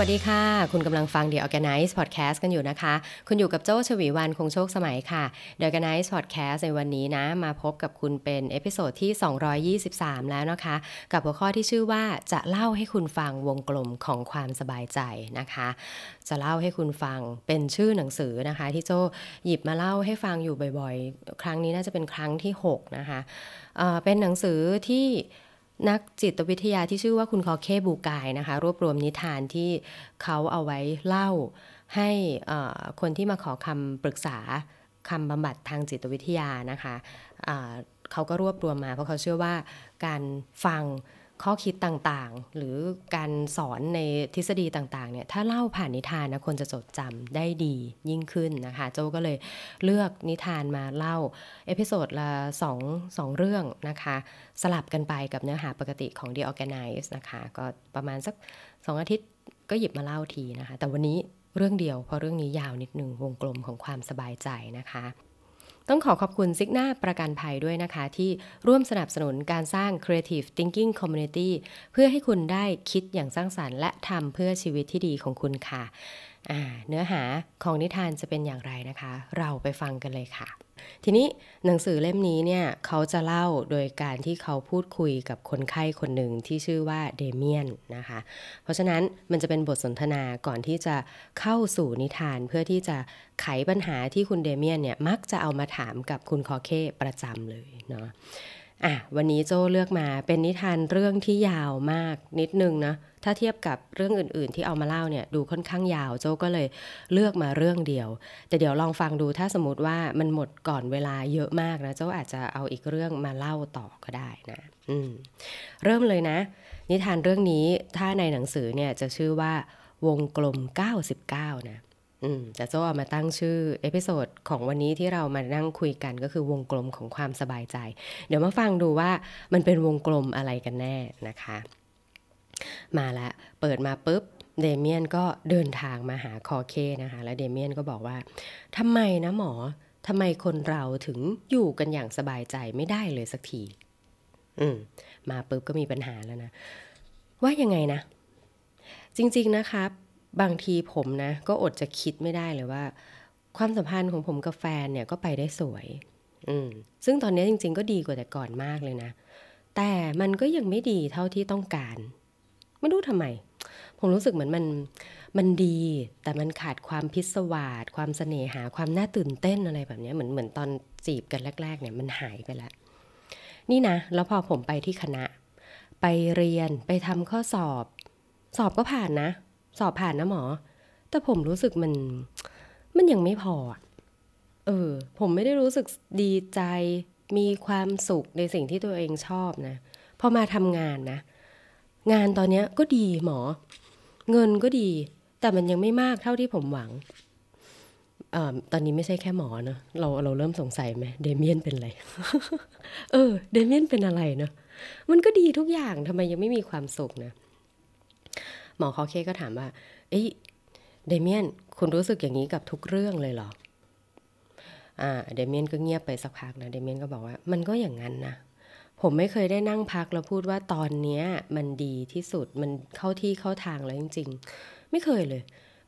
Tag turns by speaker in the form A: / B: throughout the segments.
A: วัสดีค่ะ คุณกำลังฟัง The Organice Podcast กันอยู่นะคะ คุณอยู่กับโจชวีวันคงโชคสมัยค่ะ The Organice Podcast ในวันนี้นะ มาพบกับคุณเป็น episode ที่ 223 แล้วนะคะ กับหัวข้อที่ชื่อว่าจะเล่าให้คุณฟังวงกลมของความสบายใจนะคะ จะเล่าให้คุณฟังเป็นชื่อหนังสือนะคะ ที่โจหยิบมาเล่าให้ฟังอยู่บ่อยๆ ครั้งนี้น่าจะเป็นครั้งที่ 6 นะคะเเป็นหนังสือที่ นักจิตวิทยาที่ชื่อว่าคุณคอเคบูกายนะคะ รวบรวมนิทานที่เขาเอาไว้เล่าให้คนที่มาขอคำปรึกษาคำบำบัดทางจิตวิทยานะคะะเขาก็รวบรวมมาเพราะเขาเชื่อว่าการฟัง ข้อคิดต่างๆ หรือการสอนในทฤษฎีต่างๆเนี่ยถ้าเล่าผ่านนิทานนะคนจะจดจำได้ดียิ่งขึ้นนะคะ โจก็เลยเลือกนิทานมาเล่า episode ละ2 2เรื่องนะคะ สลับกันไปกับเนื้อหาปกติของ The Organice นะคะ ก็ประมาณสัก2อาทิตย์ก็หยิบมาเล่าทีนะคะ แต่วันนี้เรื่องเดียวเพราะเรื่องนี้ยาวนิดหนึ่งวงกลมของความสบายใจนะคะ ต้องขอขอบคุณ Cigna ประกันภัยด้วยนะคะ ที่ร่วมสนับสนุนการสร้าง Creative Thinking Community เพื่อให้คุณได้คิดอย่างสร้างสารรค์และทำเพื่อชีวิตที่ดีของคุณค่ะ เนื้อหาของนิทานจะเป็นอย่างไรนะคะ เราไปฟังกันเลยค่ะ ทีนี้หนังสือเล่มนี้เนี่ยเขาจะเล่าโดยการที่เขาพูดคุยกับคนไข้คนหนึ่งที่ชื่อว่าเดเมียนนะคะ เพราะฉะนั้นมันจะเป็นบทสนทนาก่อนที่จะเข้าสู่นิทานเพื่อที่จะไขปัญหาที่คุณเดเมียนเนี่ยมักจะเอามาถามกับคุณคอเคประจำเลยเนาะ อะวันนี้โจเลือกมาเป็นนิทานเรื่องที่ยาวมากนิดนึงนะถ้าเทียบกับเรื่องอื่น ๆ ที่เอามาเล่าเนี่ยดูค่อนข้างยาวโจก็เลยเลือกมาเรื่องเดียว แต่เดี๋ยวลองฟังดูถ้าสมมติว่ามันหมดก่อนเวลาเยอะมากนะโจอาจจะเอาอีกเรื่องมาเล่าต่อก็ได้นะอืมเริ่มเลยนะ นิทานเรื่องนี้ถ้าในหนังสือเนี่ยจะชื่อว่าวงกลม 99 นะ อืมแต่โจเอามาตั้งชื่อ episode ของวันนี้ที่เรามานั่งคุยกันก็คือวงกลมของความสบายใจ เดี๋ยวมาฟังดูว่ามันเป็นวงกลมอะไรกันแน่นะคะ มาละเปิดมาปุ๊บเดเมียนก็เดินทางมาหาคอเคนะคะ แล้วเดเมียนก็บอกว่าทำไมนะหมอทำไมคนเราถึงอยู่กันอย่างสบายใจไม่ได้เลยสักที อืม มาปุ๊บก็มีปัญหาแล้วนะ ว่ายังไงนะ จริง ๆนะครับ บางทีผมนะ ก็อดจะคิดไม่ได้เลยว่า ความสัมพันธ์ของผมกับแฟนเนี่ยก็ไปได้สวย อืมซึ่งตอนนี้จริง ๆ ก็ดีกว่าแต่ก่อนมากเลยนะ แต่มันก็ยังไม่ดีเท่าที่ต้องการ ไม่รู้ทำไม ผมรู้สึกเหมือนมันมันดี แต่มันขาดความพิศวาสความเสน่หาความน่าตื่นเต้นอะไรแบบนี้เหมือนเหมือนตอนจีบกันแรก ๆ เนี่ยมันหายไปแล้วนี่นะ แล้วพอผมไปที่คณะ ไปเรียนไปทำข้อสอบ สอบก็ผ่านนะ สอบผ่านนะหมอ แต่ผมรู้สึกมัน มันยังไม่พอ เออ ผมไม่ได้รู้สึกดีใจ มีความสุขในสิ่งที่ตัวเองชอบนะ พอมาทำงานนะ งานตอนนี้ก็ดีหมอ เงินก็ดี แต่มันยังไม่มากเท่าที่ผมหวังอตอนนี้ไม่ใช่แค่หมอเนะเราเราเริ่มสงสัยไหมเดเมียนเป็นอะไร เออ เดเมียนเป็นอะไรเนาะมันก็ดีทุกอย่างทำไมยังไม่มีความสุขนะ หมอคอเคก็ถามว่าเอ้ยเดเมียนคุณรู้สึกอย่างนี้กับทุกเรื่องเลยเหรออ่าเดเมียนก็เงียบไปสักพักนะเดเมียนก็บอกว่ามันก็อย่างนั้นนะผมไม่เคยได้นั่งพักแล้วพูดว่าตอนเนี้ยมันดีที่สุดมันเข้าที่เข้าทางแล้วจริง ๆ ไม่เคยเลย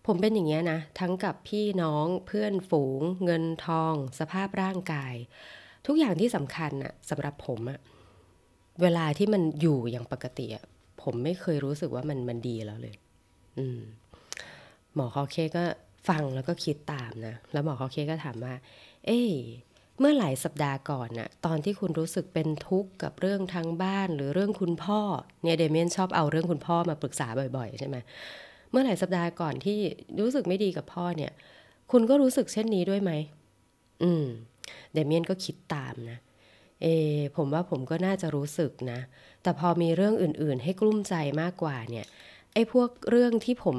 A: ผมเป็นอย่างเงี้ยนะ ทั้งกับพี่น้องเพื่อนฝูง เงินทอง สภาพร่างกาย ทุกอย่างที่สำคัญอะสำหรับผมอะเวลาที่มันอยู่อย่างปกติอะ ผมไม่เคยรู้สึกว่ามันมันดีแล้วเลย อืม หมอคอเคก็ฟังแล้วก็คิดตามนะ แล้วหมอคอเคก็ถามว่า เอ๊เมื่อหลายสัปดาห์ก่อนน่ะ ตอนที่คุณรู้สึกเป็นทุกข์กับเรื่องทางบ้านหรือเรื่องคุณพ่อ เนี่ยเดเมียนชอบเอาเรื่องคุณพ่อมาปรึกษาบ่อยๆ ใช่ไหมเมื่อหลายสัปดาห์ก่อนที่รู้สึกไม่ดีกับพ่อเนี่ย คุณก็รู้สึกเช่นนี้ด้วยไหม อืม เดเมียนก็คิดตามนะ เอ ผมว่าผมก็น่าจะรู้สึกนะ แต่พอมีเรื่องอื่นๆ ให้กลุ้มใจมากกว่าเนี่ย ไอ้พวกเรื่องที่ผม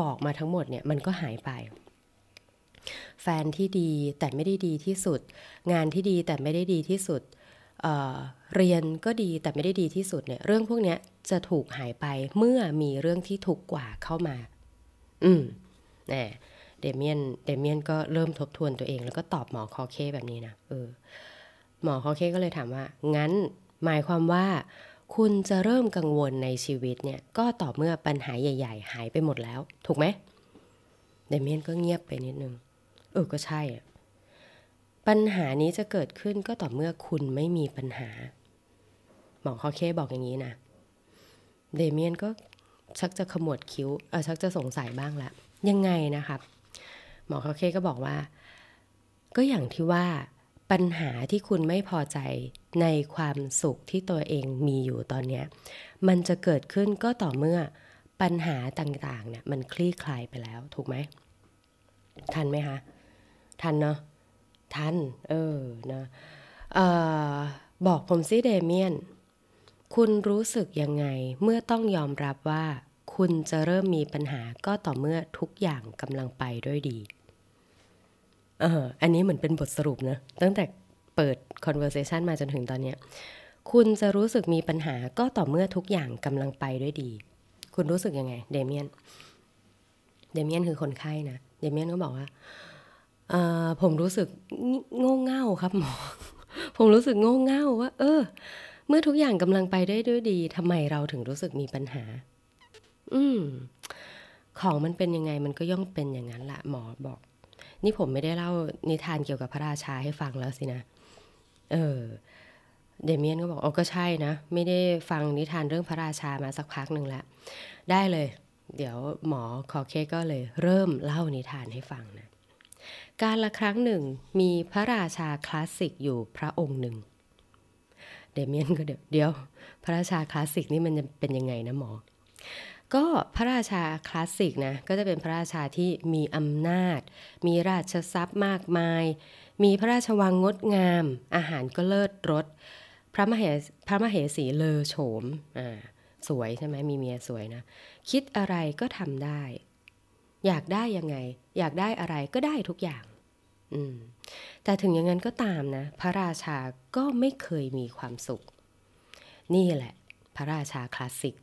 A: บอกมาทั้งหมดเนี่ยมันก็หายไป แฟนที่ดีแต่ไม่ได้ดีที่สุด งานที่ดีแต่ไม่ได้ดีที่สุดเเรียนก็ดีแต่ไม่ได้ดีที่สุดเนี่ย เรื่องพวกนี้จะถูกหายไปเมื่อมีเรื่องที่ถูกกว่าเข้ามา อืมแน่เดเมียน เดเมียนก็เริ่มทบทวนตัวเอง แล้วก็ตอบหมอคอเคแบบนี้นะ เออ หมอคอเคก็เลยถามว่า งั้นหมายความว่า คุณจะเริ่มกังวลในชีวิตเนี่ย ก็ต่อเมื่อปัญหาใหญ่ ๆ หายไปหมดแล้ว ถูกไหมเดเมียนก็เงียบไปนิดนึง เออก็ใช่อะปัญหานี้จะเกิดขึ้นก็ต่อเมื่อคุณไม่มีปัญหา หมอคอเคบอกอย่างนี้นะ เดเมียนก็ชักจะขมวดคิ้ว เออชักจะสงสัยบ้างละ ยังไงนะครับ หมอคาเคก็บอกว่า ก็อย่างที่ว่า ปัญหาที่คุณไม่พอใจในความสุขที่ตัวเองมีอยู่ตอนนี้มันจะเกิดขึ้นก็ต่อเมื่อปัญหาต่างๆเนี่ยมันคลี่คลายไปแล้วถูกไหม ทันไหมคะ ทันเนาะทัน เออนะเออบอกผมซิเดเมียน คุณรู้สึกยังไงเมื่อต้องยอมรับว่า คุณจะเริ่มมีปัญหาก็ต่อเมื่อทุกอย่างกำลังไปด้วยดี เอออันนี้เหมือนเป็นบทสรุปนะตั้งแต่เปิด conversation มาจนถึงตอนเนี้ยคุณจะรู้สึกมีปัญหาก็ต่อเมื่อทุกอย่างกำลังไปด้วยดี คุณรู้สึกยังไง เดเมียน เดเมียนคือคนไข้นะ เดเมียนก็บอกว่าออผมรู้สึกโง่เง่าครับหมอ ผมรู้สึกโง่เง่าว่า เออ เมื่อทุกอย่างกำลังไปได้ด้วยดีทำไมเราถึงรู้สึกมีปัญหา อืม ของมันเป็นยังไงมันก็ย่อมเป็นอย่างนั้นแหละหมอบอก นี่ผมไม่ได้เล่านิทานเกี่ยวกับพระราชาให้ฟังแล้วสินะ เออ เดเมียนก็บอกอ๋อก็ใช่นะ ไม่ได้ฟังนิทานเรื่องพระราชามาสักพักหนึ่งแล้ว ได้เลย เดี๋ยวหมอคอเคก็เลย เริ่มเล่านิทานให้ฟังนะ การละครั้งหนึ่งมีพระราชาคลาสสิกอยู่พระองค์หนึ่ง เดเมียนก็เดี๋ยวเดี๋ยว พระราชาคลาสสิกนี่มันจะเป็นยังไงนะหมอ ก็พระราชาคลาสสิกนะก็จะเป็นพระราชาที่มีอำนาจ มีราชทรัพย์มากมาย มีพระราชวังงดงาม อาหารก็เลิศรสพระมเหพระมเหสีเลอโฉมอ่าสวยใช่ไหมมีเมียสวยนะ คิดอะไรก็ทำได้ อยากได้ยังไง อยากได้อะไรก็ได้ทุกอย่างอืมแต่ถึงอย่างนั้นก็ตามนะ พระราชาก็ไม่เคยมีความสุข นี่แหละ พระราชาคลาสสิก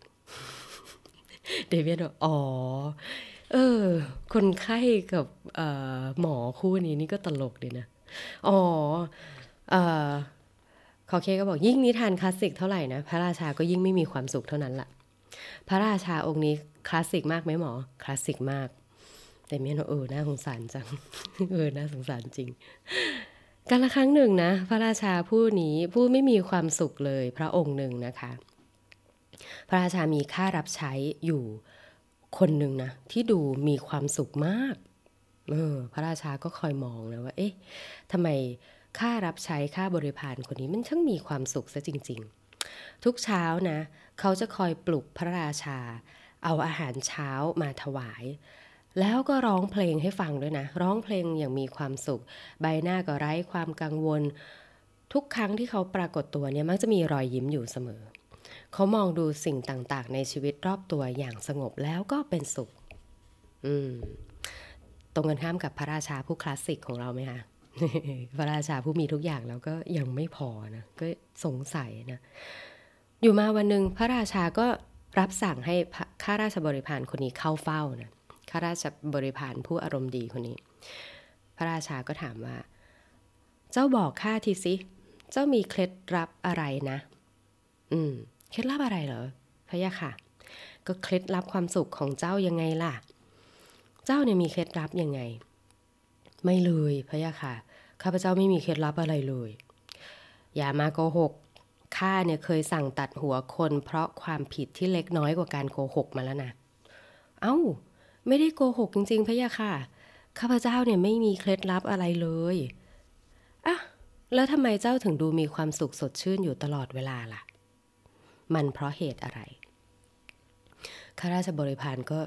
A: เดเมียนบอกอ๋อ เออ คนไข้กับหมอคู่นี้นี่ก็ตลกดีนะ อ๋อคอเคก็บอกยิ่งนิทานคลาสสิกเท่าไหร่นะ พระราชาก็ยิ่งไม่มีความสุขเท่านั้นละ่ะ พระราชาองค์นี้คลาสสิกมากไหมหมอ คลาสสิกมาก เดเมียนเออน่าสงสารจัง เออน่าสงสารจริงการละครั้งหนึ่งนะ พระราชาผู้นี้ผู้ไม่มีความสุขเลยพระองค์หนึ่งนะคะ พระราชามีค่ารับใช้อยู่คนหนึ่งนะที่ดูมีความสุขมากเออพระราชาก็คอยมองนะว่า เอ๊ะทำไมค่ารับใช้ค่าบริพารคนนี้มันช่างมีความสุขซะจริง ๆ ทุกเช้านะ เขาจะคอยปลุกพระราชา เอาอาหารเช้ามาถวาย แล้วก็ร้องเพลงให้ฟังด้วยนะ ร้องเพลงอย่างมีความสุข ใบหน้าก็ไร้ความกังวล ทุกครั้งที่เขาปรากฏตัวเนี่ยมักจะมีรอยยิ้มอยู่เสมอ เขามองดูสิ่งต่างๆ ในชีวิตรอบตัวอย่างสงบแล้วก็เป็นสุข อืม ตรงกันข้ามกับพระราชาผู้คลาสสิกของเราไหมคะพระราชาผู้มีทุกอย่างแล้วก็ยังไม่พอนะ ก็สงสัยนะ อยู่มาวันหนึ่งพระราชาก็รับสั่งให้ข้าราชบริพารคนนี้เข้าเฝ้านะข้าราชบริพารผู้อารมณ์ดีคนนี้ พระราชาก็ถามว่า เจ้าบอกข้าทีสิ เจ้ามีเคล็ดลับอะไรนะ อืม เคล็ดลับอะไรเหรอพระยะค่ะ ก็เคล็ดลับความสุขของเจ้ายังไงล่ะ เจ้าเนี่ยมีเคล็ดลับยังไง ไม่เลยพระยะค่ะ ข้าพเจ้าไม่มีเคล็ดลับอะไรเลย อย่ามาโกหกข้าเนี่ยเคยสั่งตัดหัวคนเพราะความผิดที่เล็กน้อยกว่าการโกหกมาแล้วนะเอา้า ไม่ได้โกหกจริง ๆพะยะค่ะ ข้าพเจ้าเนี่ยไม่มีเคล็ดลับอะไรเลยอะแล้วทำไมเจ้าถึงดูมีความสุขสดชื่นอยู่ตลอดเวลาล่ะ มันเพราะเหตุอะไรข้าราชบริพารก็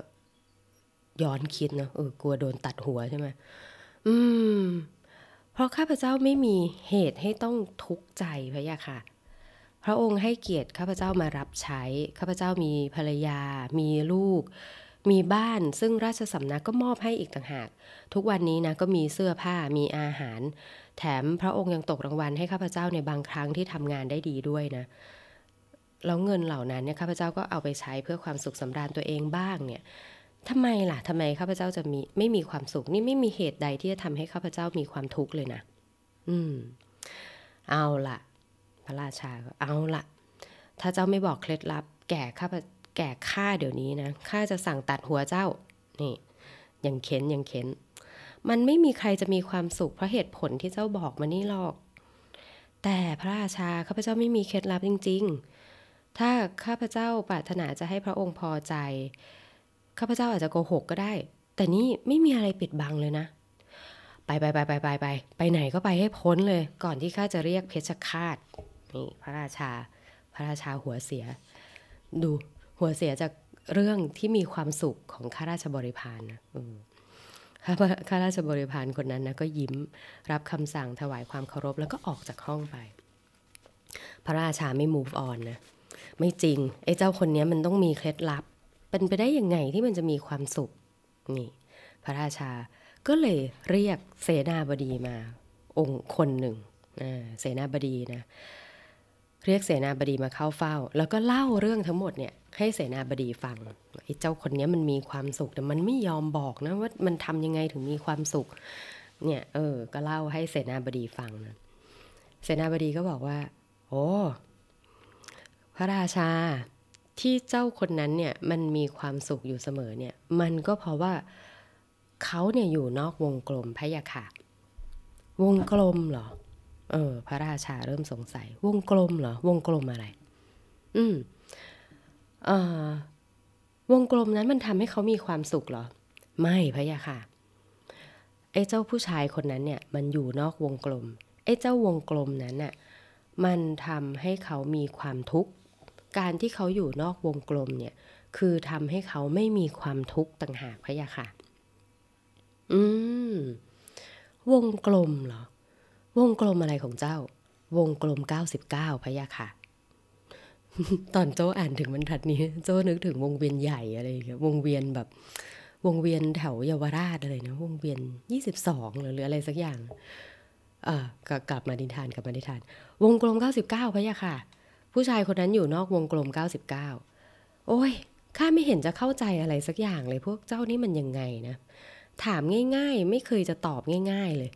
A: ย้อนคิดเนาะเออกลัวโดนตัดหัวใช่ไหมอืม เพราะข้าพเจ้าไม่มีเหตุให้ต้องทุกข์ใจพระยะค่ะ พระองค์ให้เกียรติข้าพเจ้ามารับใช้ ข้าพเจ้ามีภรรยา มีลูก มีบ้านซึ่งราชสำนักก็มอบให้อีกต่างหาก ทุกวันนี้นะก็มีเสื้อผ้ามีอาหาร แถมพระองค์ยังตกรางวัลให้ข้าพเจ้าในบางครั้งที่ทำงานได้ดีด้วยนะ แล้วเงินเหล่านั้นเนี่ยข้าพเจ้าก็เอาไปใช้เพื่อความสุขสำราญตัวเองบ้างเนี่ยทำไมล่ะทำไมข้าพเจ้าจะมีไม่มีความสุข นี่ไม่มีเหตุใดที่จะทำให้ข้าพเจ้ามีความทุกข์เลยนะ อืม เอาละพระราชาก็เอาละถ้าเจ้าไม่บอกเคล็ดลับ แก่ข้าแก่ข้าเดี๋ยวนี้นะข้าจะสั่งตัดหัวเจ้า นี่ยังเข็นยังเข็น มันไม่มีใครจะมีความสุขเพราะเหตุผลที่เจ้าบอกมานี่หรอก แต่พระราชาข้าพเจ้าไม่มีเคล็ดลับจริง ๆ ถ้าข้าพเจ้าปรารถนาจะให้พระองค์พอใจ ข้าพเจ้าอาจจะโกหกก็ได้ แต่นี่ไม่มีอะไรปิดบังเลยนะ ไปไปไปไปไปไปไปไหนก็ไปให้พ้นเลย ก่อนที่ข้าจะเรียกเพชฌฆาตนี่พระราชา พระราชาหัวเสีย ดูหัวเสียจากเรื่องที่มีความสุขของข้าราชบริพารนะข้าราชบริพารคนนั้นนะก็ยิ้มรับคำสั่งถวายความเคารพแล้วก็ออกจากห้องไป พระราชาไม่ move on นะ ไม่จริงไอ้เจ้าคนนี้มันต้องมีเคล็ดลับ เป็นไปได้ยังไงที่มันจะมีความสุขนี่ พระราชาก็เลยเรียกเสนาบดีมา องค์คนหนึ่งเสนาบดีนะเรียกเสนาบดีมาเข้าเฝ้า แล้วก็เล่าเรื่องทั้งหมดเนี่ยให้เสนาบดีฟังไอ้เจ้าคนนี้มันมีความสุขแต่มันไม่ยอมบอกนะว่ามันทำยังไงถึงมีความสุข เนี่ยเออ ก็เล่าให้เสนาบดีฟังนะเสนาบดีก็บอกว่า โอ้ พระราชาที่เจ้าคนนั้นเนี่ยมันมีความสุขอยู่เสมอเนี่ยมันก็เพราะว่าเขาเนี่ยอยู่นอกวงกลมพะยะค่ะ วงกลมเหรอ เออ พระราชาเริ่มสงสัย วงกลมเหรอ วงกลมอะไร อืมเอ่อวงกลมนั้นมันทำให้เขามีความสุขเหรอ ไม่พะยะค่ะไอ้เจ้าผู้ชายคนนั้นเนี่ย มันอยู่นอกวงกลมไอ้เจ้าวงกลมนั้นน่ะมันทำให้เขามีความทุกข์ การที่เขาอยู่นอกวงกลมเนี่ยคือทำให้เขาไม่มีความทุกข์ต่างหากพะยะค่ะ อืม วงกลมเหรอ วงกลมอะไรของเจ้า วงกลมเก้าสิบเก้าพะยะค่ะ ตอนโจอ่านถึงบรรทัดนี้ โจนึกถึงวงเวียนใหญ่อะไรอย่างเงี้ยวงเวียนแบบ วงเวียนแถวเยาวราชอะไรนะวงเวียนยี่สิบสองหรืออะไรสักอย่าง เออกลับมาดิทานกลับมาดิทาน วงกลมเก้าสิบเก้าพะยะค่ะ ผู้ชายคนนั้นอยู่นอกวงกลม 99 โอ้ย ข้าไม่เห็นจะเข้าใจอะไรสักอย่างเลยพวกเจ้านี่มันยังไงนะ ถามง่ายๆ ไม่เคยจะตอบง่าย ๆ เลย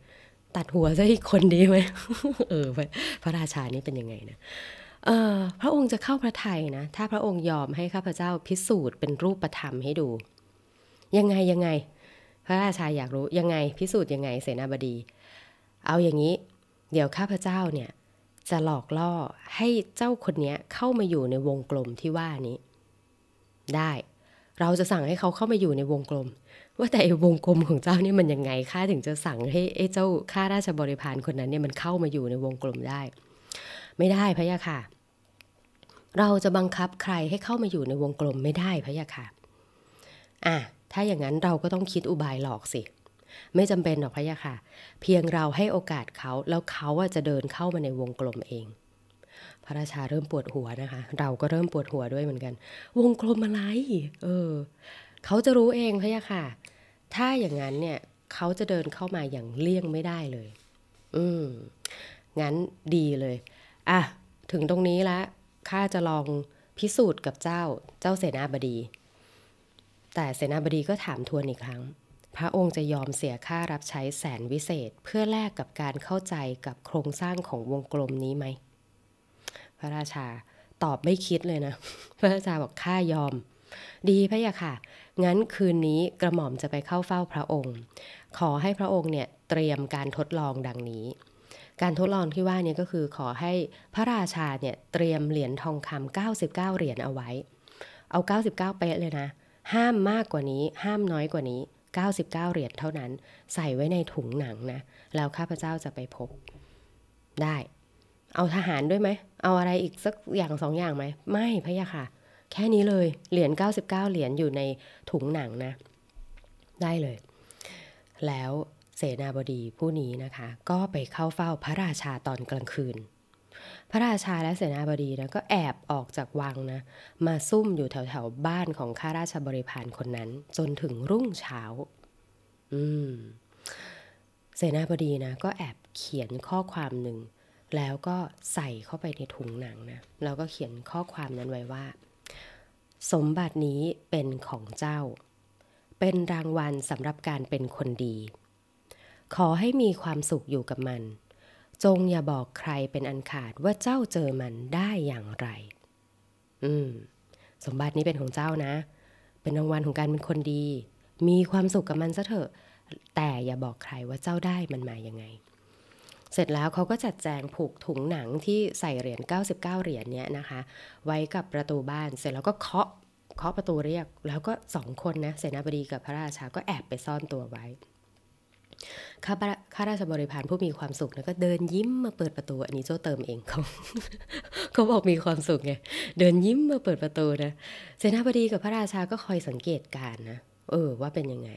A: ตัดหัวซะอีกคนดีไหม เออ พระราชานี่เป็นยังไงนะ เออ พระองค์จะเข้าพระทัยนะ ถ้าพระองค์ยอมให้ข้าพเจ้าพิสูจน์เป็นรูปธรรมให้ดู ยังไงยังไง พระราชาอยากรู้ยังไงพิสูจน์ยังไงเสนาบดี เอาอย่างนี้ เดี๋ยวข้าพเจ้าเนี่ย จะหลอกล่อให้เจ้าคนนี้เข้ามาอยู่ในวงกลมที่ว่านี้ ได้ เราจะสั่งให้เขาเข้ามาอยู่ในวงกลม ว่าแต่วงกลมของเจ้านี่มันยังไงข้าถึงจะสั่งให้ไอ้เจ้าข้าราชบริพารคนนั้นเนี่ยมันเข้ามาอยู่ในวงกลมได้ ไม่ได้พะยะค่ะ เราจะบังคับใครให้เข้ามาอยู่ในวงกลมไม่ได้พะยะค่ะอะถ้าอย่างนั้นเราก็ต้องคิดอุบายหลอกสิ ไม่จำเป็นหรอกพะยะค่ะ เพียงเราให้โอกาสเขาแล้วเขาจะเดินเข้ามาในวงกลมเอง พระราชาเริ่มปวดหัวนะคะ เราก็เริ่มปวดหัวด้วยเหมือนกัน วงกลมอะไร เออ เขาจะรู้เองพะยะค่ะ ถ้าอย่างนั้นเนี่ยเขาจะเดินเข้ามาอย่างเลี่ยงไม่ได้เลย อืม งั้นดีเลย อะ ถึงตรงนี้ละข้าจะลองพิสูจน์กับเจ้า เจ้าเสนาบดี แต่เสนาบดีก็ถามทวนอีกครั้ง ระองค์จะยอมเสียค่ารับใช้แสนวิเศษ เพื่อแลกกับการเข้าใจกับโครงสร้างของวงกลมนี้ไหม พระราชาตอบไม่คิดเลยนะ พระราชาบอกข้ายอม ดีพระยะค่ะ งั้นคืนนี้กระหม่อมจะไปเข้าเฝ้าพระองค์ ขอให้พระองค์เนี่ยเตรียมการทดลองดังนี้ การทดลองที่ว่านี้ก็คือขอให้พระราชาเนี่ยเตรียมเหรียญทองคำ99 เหรียญเอาไว้ เอา 99 เป๊ะเลยนะ ห้ามมากกว่านี้ ห้ามน้อยกว่านี้ 99 เหรียญเท่านั้น ใส่ไว้ในถุงหนังนะ แล้วข้าพเจ้าจะไปพบ ได้ เอาทหารด้วยไหม เอาอะไรอีกสักอย่างสองอย่างไหม ไม่พะยะค่ะ แค่นี้เลย เหรียญ99 เหรียญอยู่ในถุงหนังนะ ได้เลย แล้วเสนาบดีผู้นี้นะคะ ก็ไปเข้าเฝ้าพระราชาตอนกลางคืน พระราชาและเสนาบดีนะก็แอบออกจากวังนะมาซุ่มอยู่แถวๆบ้านของข้าราชบริพารคนนั้น จนถึงรุ่งเช้า อืม เสนาบดีนะก็แอบเขียนข้อความหนึ่ง แล้วก็ใส่เข้าไปในถุงหนังนะแล้วก็เขียนข้อความนั้นไว้ว่า สมบัตินี้เป็นของเจ้า เป็นรางวัลสำหรับการเป็นคนดี ขอให้มีความสุขอยู่กับมัน จงอย่าบอกใครเป็นอันขาดว่าเจ้าเจอมันได้อย่างไร อืม สมบัตินี้เป็นของเจ้านะ เป็นรางวัลของการเป็นคนดี มีความสุขกับมันซะเถอะ แต่อย่าบอกใครว่าเจ้าได้มันมายังไง เสร็จแล้วเขาก็จัดแจงผูกถุงหนังที่ใส่เหรียญ 99 เหรียญเนี้ยนะคะ ไว้กับประตูบ้าน เสร็จแล้วก็เคาะเคาะประตูเรียก แล้วก็สองคนนะ เสนาบดีกับพระราชา ก็แอบไปซ่อนตัวไว้ ข้าระข้าราชบริพารผู้มีความสุขนะก็เดินยิ้มมาเปิดประตู อันนี้โจ้เติมเองเขาเขาบอกมีความสุขไงเดินยิ้มมาเปิดประตูนะเสนาบดีกับพระราชาก็คอยสังเกตการณ์นะเออว่าเป็นยังไง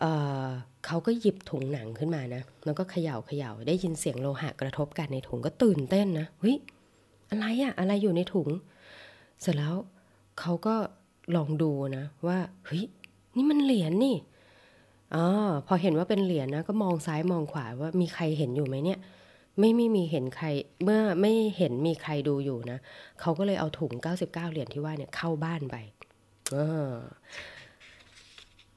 A: เออเขาก็หยิบถุงหนังขึ้นมานะแล้วก็เขย่าเขย่าได้ยินเสียงโลหะกระทบกันในถุงก็ตื่นเต้นนะเฮ้ยอะไรอะอะไรอยู่ในถุง เสร็จแล้วเขาก็ลองดูนะว่าเฮ้ยนี่มันเหรียญนี่ อ๋อพอเห็นว่าเป็นเหรียญนะก็มองซ้ายมองขวาว่ามีใครเห็นอยู่ไหมเนี่ย ไม่ไม่มีเห็นใคร เมื่อไม่เห็นมีใครดูอยู่นะเขาก็เลยเอาถุง 99 เหรียญที่ว่าเนี่ยเข้าบ้านไปอ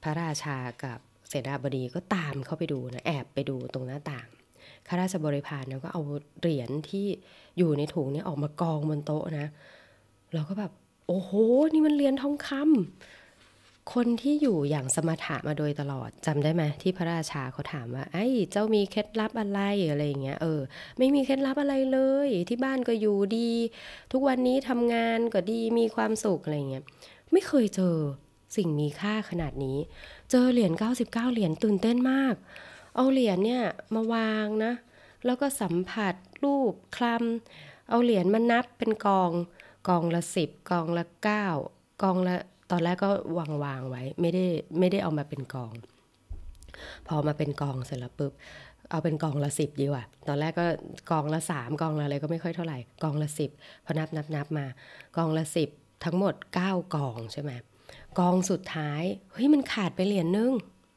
A: พระราชากับเสนาบดีก็ตามเข้าไปดูนะแอบไปดูตรงหน้าต่างข้าราชบริพารนะก็เอาเหรียญที่อยู่ในถุงเนี่ยออกมากองบนโต๊ะนะเราก็แบบโอ้โห นี่มันเหรียญทองคำ คนที่อยู่อย่างสมถะมาโดยตลอดจำได้ไหมที่พระราชาเขาถามว่า ไอ้เจ้ามีเคล็ดลับอะไรอะไรอย่างเงี้ยเออ ไม่มีเคล็ดลับอะไรเลย ที่บ้านก็อยู่ดี ทุกวันนี้ทำงานก็ดีมีความสุขอะไรเงี้ยไม่เคยเจอสิ่งมีค่าขนาดนี้ เจอเหรียญ99 เหรียญตื่นเต้นมาก เอาเหรียญเนี่ยมาวางนะ แล้วก็สัมผัสรูปคลำเอาเหรียญมานับเป็นกอง กองละสิบกองละเก้ากองละ ตอนแรกก็วางวางไว้ ไม่ได้ไม่ได้เอามาเป็นกอง พอมาเป็นกองเสร็จแล้วปุ๊บเอาเป็นกองละสิบดีกว่า ตอนแรกก็กองละสามกองละอะไรก็ไม่ค่อยเท่าไหร่ กองละสิบพอนับนับนับมา กองละสิบทั้งหมดเก้ากองใช่ไหมกองสุดท้าย เฮ้ยมันขาดไปเหรียญนึง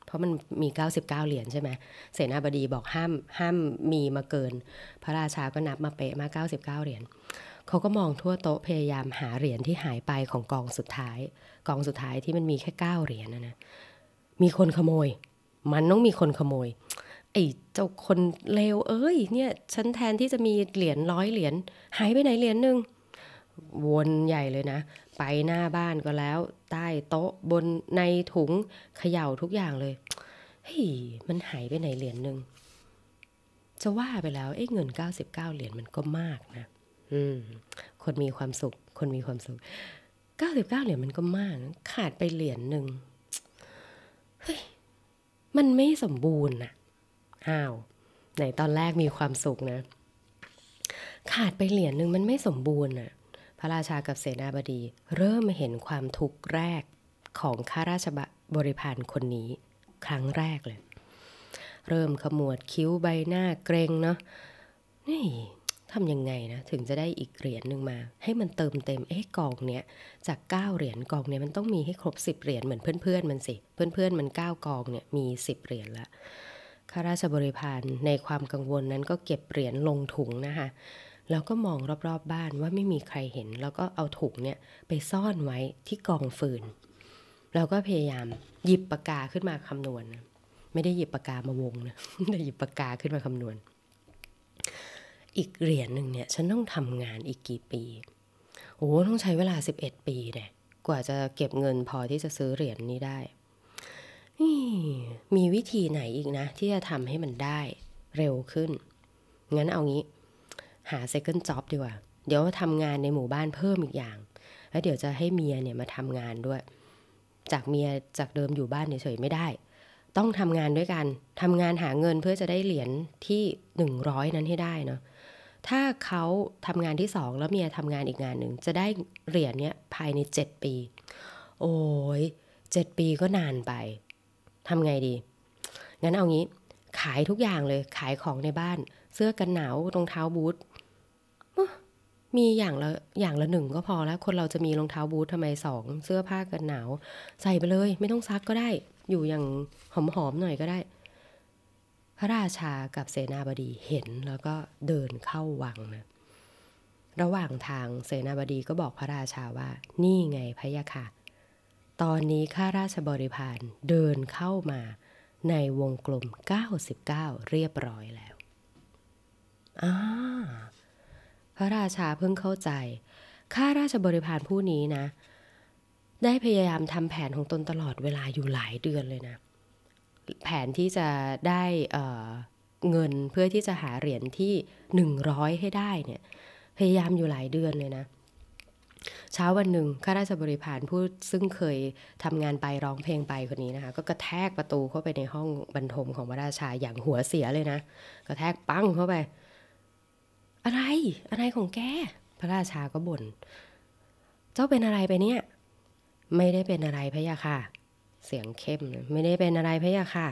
A: เพราะมันมี 99 เหรียญใช่ไหมเสนาบดีบอกห้ามห้ามมีมาเกิน พระราชาก็นับมาเป๊ะมา 99 เหรียญ เขาก็มองทั่วโต๊ะพยายามหาเหรียญที่หายไปของกองสุดท้าย กองสุดท้ายที่มันมีแค่9เหรียญนะนะมีคนขโมย มันต้องมีคนขโมย ไอ้เจ้าคนเลวเอ้ย เนี่ยฉันแทนที่จะมีเหรียญร้อยเหรียญหายไปไหนเหรียญหนึ่งวนใหญ่เลยนะ ไปหน้าบ้านก็แล้ว ใต้โต๊ะบนในถุงเขย่าทุกอย่างเลยเฮ้ยมันหายไปไหนเหรียญหนึ่งจะว่าไปแล้วไอ้เงิน 99 เหรียญมันก็มากนะ อืมคนมีความสุข คนมีความสุข 99 เหรียญมันก็มาก ขาดไปเหรียญหนึ่งเฮ้ยมันไม่สมบูรณ์น่ะอ้าวไหนตอนแรกมีความสุขนะ ขาดไปเหรียญหนึ่งมันไม่สมบูรณ์น่ะพระราชากับเสนาบดี เริ่มเห็นความทุกข์แรกของข้าราชบริพารคนนี้ ครั้งแรกเลย เริ่มขมวดคิ้วใบหน้าเกรงเนาะนี่ ทำยังไงนะถึงจะได้อีกเหรียญหนึ่งมา ให้มันเติมเต็มเอ๊ะกองเนี้ยจากเก้าเหรียญกองเนี้ยมันต้องมีให้ครบสิบเหรียญเหมือนเพื่อนๆมันสิ เพื่อนๆมันเก้ากองเนี่ยมีสิบเหรียญละข้าราชบริพารในความกังวลนั้นก็เก็บเหรียญลงถุงนะคะแล้วก็มองรอบๆบบ้านว่าไม่มีใครเห็น แล้วก็เอาถุงเนี่ยไปซ่อนไว้ที่กองฟืนแล้วก็พยายามหยิบปากกาขึ้นมาคำนวณไม่ได้หยิบปากกามาวงนะแต่หยิบปากกาขึ้นมาคำนวณ อีกเหรียญหนึ่งเนี่ย ฉันต้องทำงานอีกกี่ปี โอ้ต้องใช้เวลา 11 ปีเนี่ย กว่าจะเก็บเงินพอที่จะซื้อเหรียญนนี้ได้มีวิธีไหนอีกนะ ที่จะทำให้มันได้เร็วขึ้น งั้นเอางี้ หา second job ดีกว่า เดี๋ยวทำงานในหมู่บ้านเพิ่มอีกอย่าง แล้วเดี๋ยวจะให้เมียเนี่ยมาทำงานด้วย จากเมียจากเดิมอยู่บ้านเฉยๆไม่ได้ ต้องทำงานด้วยกันทำงานหาเงินเพื่อจะได้เหรียญที่หนึ่งร้อยนั้นให้ได้เนาะ ถ้าเขาทำงานที่สองแล้วเมียทำงานอีกงานหนึ่งจะได้เหรียญเนี้ยภายในเจ็ดปี โอ้ยเจ็ดปีก็นานไปทำไงดี งั้นเอางี้ ขายทุกอย่างเลย ขายของในบ้าน เสื้อกันหนาวรองเท้าบูทมีอย่างละอย่างละหนึ่งก็พอแล้ว คนเราจะมีรองเท้าบูททำไมสองเสื้อผ้ากันหนาว ใส่ไปเลย ไม่ต้องซักก็ได้ อยู่อย่างหอมๆหน่อยก็ได้ ระราชากับเสนาบดีเห็นแล้วก็เดินเข้าวังนะระหว่างทางเสนาบดีก็บอกพระราชาว่า นี่ไงพะยะค่ะ ตอนนี้ข้าราชบริพารเดินเข้ามาในวงกลม 99 เรียบร้อยแล้วอ่าพระราชาเพิ่งเข้าใจ ข้าราชบริพารผู้นี้นะ ได้พยายามทำแผนของตนตลอดเวลาอยู่หลายเดือนเลยนะ แผนที่จะได้เเงินเพื่อที่จะหาเหรียญที่หนึ่งร้อยให้ได้เนี่ยพยายามอยู่หลายเดือนเลยนะเช้าวันหนึ่งข้าราชบริพารผู้ซึ่งเคยทำงานไปร้องเพลงไปคนนี้นะคะ ก็กระแทกประตูเข้าไปในห้องบรรทมของพระราชาอย่างหัวเสียเลยนะกระแทกปั้งเข้าไป อะไร อะไรของแกพระราชาก็บน่น เจ้าเป็นอะไรไปเนี่ย ไม่ได้เป็นอะไรพะยะค่ะ เสียงเข้มไม่ได้เป็นอะไรพะยะค่ะ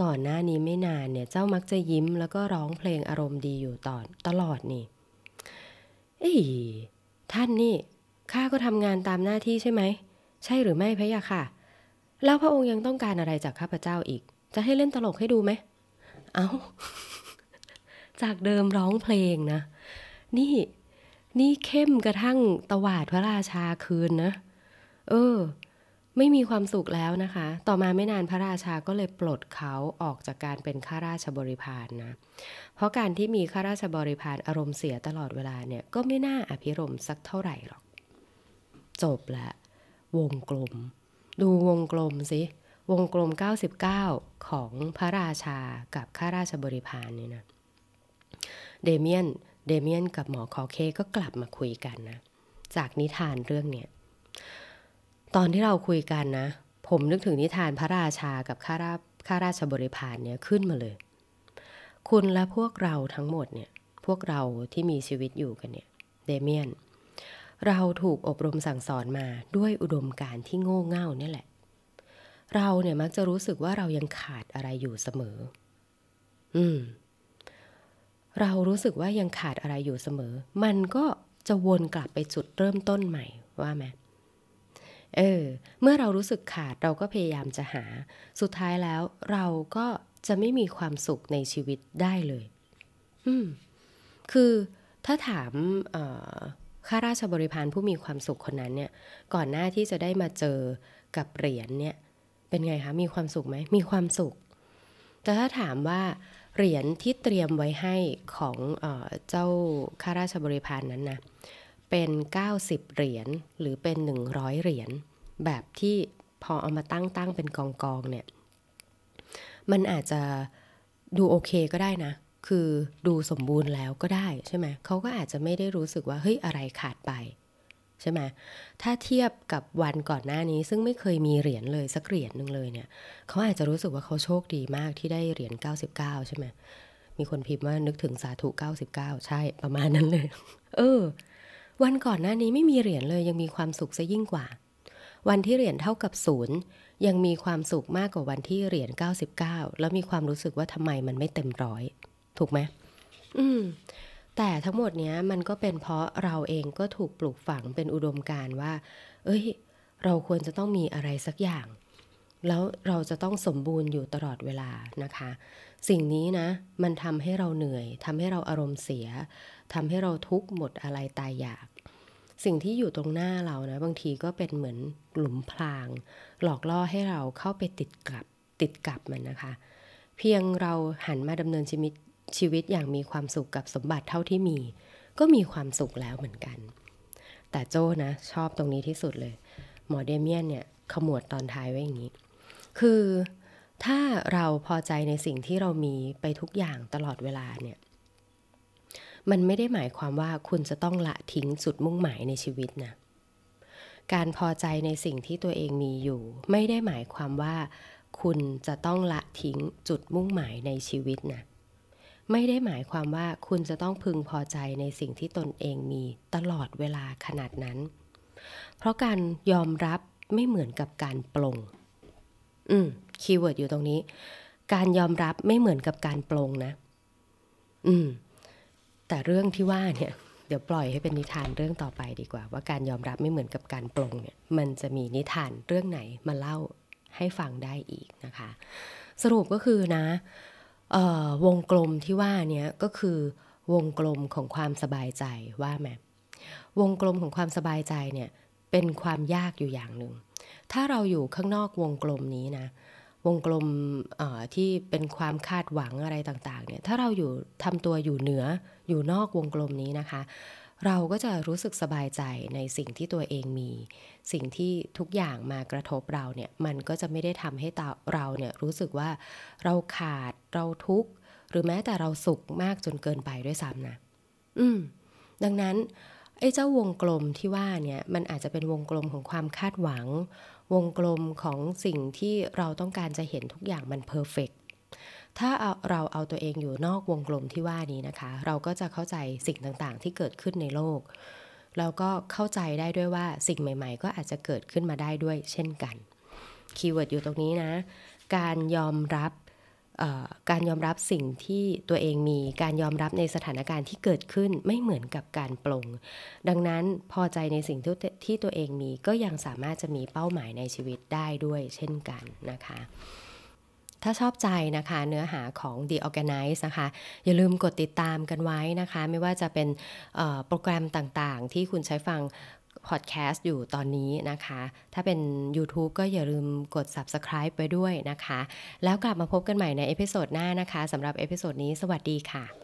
A: ก่อนหน้านี้ไม่นานเนี่ยเจ้ามักจะยิ้มแล้วก็ร้องเพลงอารมณ์ดีอยู่ตอนตลอดนี่เอ้ยท่านนี่ข้าก็ทำงานตามหน้าที่ใช่ไหม ใช่หรือไม่พะยะค่ะ แล้วพระองค์ยังต้องการอะไรจากข้าพเจ้าอีก จะให้เล่นตลกให้ดูไหม เอา้า จากเดิมร้องเพลงนะ นี่ นี่เข้มกระทั่งตวาดพระราชาคืนนะ เออ ไม่มีความสุขแล้วนะคะ ต่อมาไม่นานพระราชาก็เลยปลดเขาออกจากการเป็นข้าราชบริพารนะ เพราะการที่มีข้าราชบริพารอารมณ์เสียตลอดเวลาเนี่ยก็ไม่น่าอภิรมสักเท่าไหร่หรอก จบละ วงกลม ดูวงกลมสิ วงกลม 99 ของพระราชากับข้าราชบริพารเนี่ยนะ เดเมียน เดเมียนกับหมอคอเคก็กลับมาคุยกันนะ จากนิทานเรื่องเนี่ย ตอนที่เราคุยกันนะ ผมนึกถึงนิทานพระราชากับข้าราข้าราชบริพารเนี่ยขึ้นมาเลย คุณและพวกเราทั้งหมดเนี่ย พวกเราที่มีชีวิตอยู่กันเนี่ย เดเมียน เราถูกอบรมสั่งสอนมาด้วยอุดมการที่โง่เง่านี่แหละ เราเนี่ยมักจะรู้สึกว่าเรายังขาดอะไรอยู่เสมอ อืม เรารู้สึกว่ายังขาดอะไรอยู่เสมอ มันก็จะวนกลับไปจุดเริ่มต้นใหม่ว่าไหม เออ เมื่อเรารู้สึกขาดเราก็พยายามจะหา สุดท้ายแล้วเราก็จะไม่มีความสุขในชีวิตได้เลย อืม คือถ้าถามข้าราชบริพารผู้มีความสุขคนนั้นเนี่ย ก่อนหน้าที่จะได้มาเจอกับเหรียญเนี่ย เป็นไงคะ มีความสุขไหม มีความสุข แต่ถ้าถามว่าเหรียญที่เตรียมไว้ให้ของเอเจ้าข้าราชบริพารนั้นนะ เป็น 90 เหรียญหรือเป็น 100 เหรียญแบบที่พอเอามาตั้งตั้งเป็นกองกองเนี่ย มันอาจจะดูโอเคก็ได้นะ คือดูสมบูรณ์แล้วก็ได้ใช่ไหมเขาก็อาจจะไม่ได้รู้สึกว่าเฮ้ยอะไรขาดไปใช่ไหมถ้าเทียบกับวันก่อนหน้านี้ซึ่งไม่เคยมีเหรียญเลยสักเหรียญหนึ่งเลยเนี่ยเขาอาจจะรู้สึกว่าเขาโชคดีมากที่ได้เหรียญ99 ใช่ไหมมีคนพิมพ์ว่านึกถึงสาธุ 99 ใช่ประมาณนั้นเลย เออ วันก่อนหน้านี้ไม่มีเหรียญเลยยังมีความสุขซะยิ่งกว่า วันที่เหรียญเท่ากับศูนย์ยังมีความสุขมากกว่าวันที่เหรียญ99 แล้วมีความรู้สึกว่าทำไมมันไม่เต็มร้อย ถูกไหมอืม แต่ทั้งหมดเนี้ยมันก็เป็นเพราะเราเองก็ถูกปลูกฝังเป็นอุดมการว่า เอ้ย เราควรจะต้องมีอะไรสักอย่าง แล้วเราจะต้องสมบูรณ์อยู่ตลอดเวลานะคะ สิ่งนี้นะ มันทำให้เราเหนื่อยทำให้เราอารมณ์เสียทำให้เราทุกข์หมดอะไรตายอยาก สิ่งที่อยู่ตรงหน้าเรานะ บางทีก็เป็นเหมือนหลุมพราง หลอกล่อให้เราเข้าไปติดกับติดกับมันนะคะ เพียงเราหันมาดำเนินชีวิตชีวิตอย่างมีความสุขกับสมบัติเท่าที่มี ก็มีความสุขแล้วเหมือนกัน แต่โจ้นะ ชอบตรงนี้ที่สุดเลย หมอเดเมียนเนี่ยขมวดตอนท้ายไว้อย่างนี้ คือ ถ้าเราพอใจในสิ่งที่เรามีไปทุกอย่างตลอดเวลาเนี่ย มันไม่ได้หมายความว่าคุณจะต้องละทิ้งจุดมุ่งหมายในชีวิตนะ การพอใจในสิ่งที่ตัวเองมีอยู่ ไม่ได้หมายความว่า คุณจะต้องละทิ้งจุดมุ่งหมายในชีวิตนะ ไม่ได้หมายความว่าคุณจะต้องพึงพอใจในสิ่งที่ตนเองมีตลอดเวลาขนาดนั้น เพราะการยอมรับไม่เหมือนกับการปลง อืมคีย์เวิร์ดอยู่ตรงนี้ การยอมรับไม่เหมือนกับการปลงนะ อืม แต่เรื่องที่ว่าเนี่ย เดี๋ยวปล่อยให้เป็นนิทานเรื่องต่อไปดีกว่า ว่าการยอมรับไม่เหมือนกับการปลงเนี่ย มันจะมีนิทานเรื่องไหนมาเล่าให้ฟังได้อีกนะคะ สรุปก็คือนะวงกลมที่ว่าเนี้ก็คือวงกลมของความสบายใจว่าไหมวงกลมของความสบายใจเนี่ย เป็นความยากอยู่อย่างหนึ่ง ถ้าเราอยู่ข้างนอกวงกลมนี้นะ วงกลมที่เป็นความคาดหวังอะไรต่างๆเนี่ย ถ้าเราอยู่ทำตัวอยู่เหนืออยู่นอกวงกลมนี้นะคะ เราก็จะรู้สึกสบายใจในสิ่งที่ตัวเองมี สิ่งที่ทุกอย่างมากระทบเราเนี่ย มันก็จะไม่ได้ทำให้เราเนี่ยรู้สึกว่าเราขาดเราทุกข์หรือแม้แต่เราสุขมากจนเกินไปด้วยซ้ำนะ อืม ดังนั้น ไอ้เจ้าวงกลมที่ว่าเนี่ยมันอาจจะเป็นวงกลมของความคาดหวัง วงกลมของสิ่งที่เราต้องการจะเห็นทุกอย่างมันเพอร์เฟกถ้าเราเอาตัวเองอยู่นอกวงกลมที่ว่านี้นะคะ เราก็จะเข้าใจสิ่งต่างๆ ที่เกิดขึ้นในโลก แล้วก็เข้าใจได้ด้วยว่าสิ่งใหม่ ๆ ก็อาจจะเกิดขึ้นมาได้ด้วยเช่นกันคีย์เวิร์ดอยู่ตรงนี้นะ การยอมรับ การยอมรับสิ่งที่ตัวเองมีการยอมรับในสถานการณ์ที่เกิดขึ้นไม่เหมือนกับการปลง ดังนั้นพอใจในสิ่งที่ที่ตัวเองมีก็ยังสามารถจะมีเป้าหมายในชีวิตได้ด้วยเช่นกันนะคะ ถ้าชอบใจนะคะเนื้อหาของ The Organice นะคะ อย่าลืมกดติดตามกันไว้นะคะ ไม่ว่าจะเป็นโปรแกรมต่างๆ ที่คุณใช้ฟัง พอดแคสต์อยู่ตอนนี้นะคะ ถ้าเป็น YouTube ก็อย่าลืมกด Subscribe ไปด้วยนะคะ แล้วกลับมาพบกันใหม่ใน episode หน้านะคะสำหรับ episode นี้สวัสดีค่ะ